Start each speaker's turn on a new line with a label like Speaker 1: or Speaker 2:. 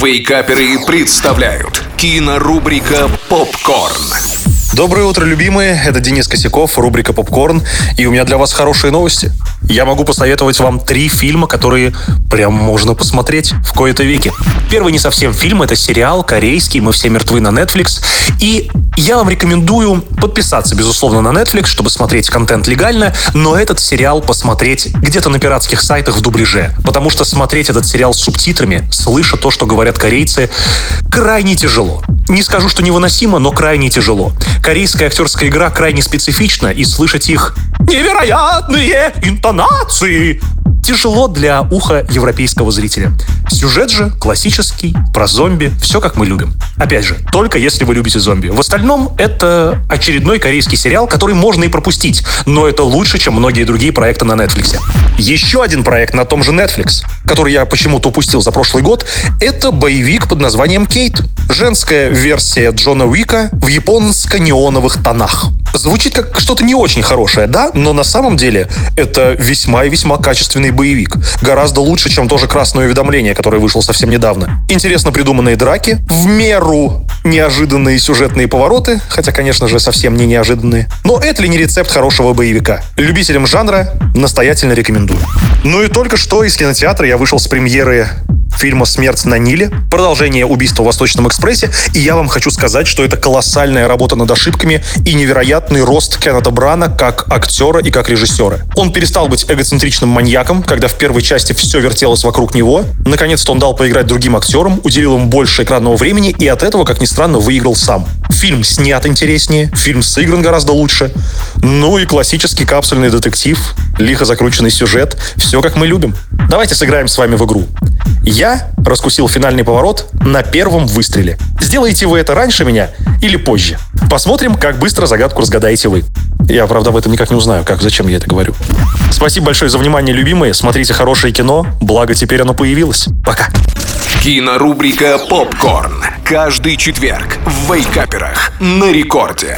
Speaker 1: Вейкаперы представляют кинорубрика «Попкорн».
Speaker 2: Доброе утро, любимые. Это Денис Косяков, рубрика «Попкорн». И у меня для вас хорошие новости. Я могу посоветовать вам три фильма, которые прям можно посмотреть в кои-то веки. Первый не совсем фильм, это сериал корейский «Мы все мертвы» на Netflix. И я вам рекомендую подписаться, безусловно, на Netflix, чтобы смотреть контент легально, но этот сериал посмотреть где-то на пиратских сайтах в дубляже. Потому что смотреть этот сериал с субтитрами, слыша то, что говорят корейцы, крайне тяжело. Не скажу, что невыносимо, но крайне тяжело. Корейская актерская игра крайне специфична, и слышать их невероятные интонации тяжело для уха европейского зрителя. Сюжет же классический, про зомби, все как мы любим. Опять же, только если вы любите зомби. В остальном это очередной корейский сериал, который можно и пропустить, но это лучше, чем многие другие проекты на Netflix. Еще один проект на том же Netflix, который я почему-то упустил за прошлый год, это боевик под названием «Кейт». Женская версия Джона Уика в японско-неоновых тонах. Звучит как что-то не очень хорошее, да? Но на самом деле это весьма и весьма качественный боевик. Гораздо лучше, чем тоже «Красное уведомление», которое вышло совсем недавно. Интересно придуманные драки, в меру неожиданные сюжетные повороты, хотя, конечно же, совсем не неожиданные. Но это ли не рецепт хорошего боевика? Любителям жанра настоятельно рекомендую. Ну и только что из кинотеатра я вышел с премьеры фильма «Смерть на Ниле», продолжение убийства в Восточном экспрессе, и я вам хочу сказать, что это колоссальная работа над ошибками и невероятный рост Кеннета Брана как актера и как режиссера. Он перестал быть эгоцентричным маньяком, когда в первой части все вертелось вокруг него. Наконец-то он дал поиграть другим актерам, уделил им больше экранного времени и от этого, как ни странно, выиграл сам. Фильм снят интереснее, фильм сыгран гораздо лучше. Ну и классический капсульный детектив, лихо закрученный сюжет, все как мы любим. Давайте сыграем с вами в игру. Я раскусил финальный поворот на первом выстреле. Сделаете вы это раньше меня или позже? Посмотрим, как быстро загадку разгадаете вы. Я, правда, об этом никак не узнаю, как, зачем я это говорю. Спасибо большое за внимание, любимые. Смотрите хорошее кино, благо теперь оно появилось. Пока.
Speaker 1: Кинорубрика «Попкорн». Каждый четверг в Вейкаперах на рекорде.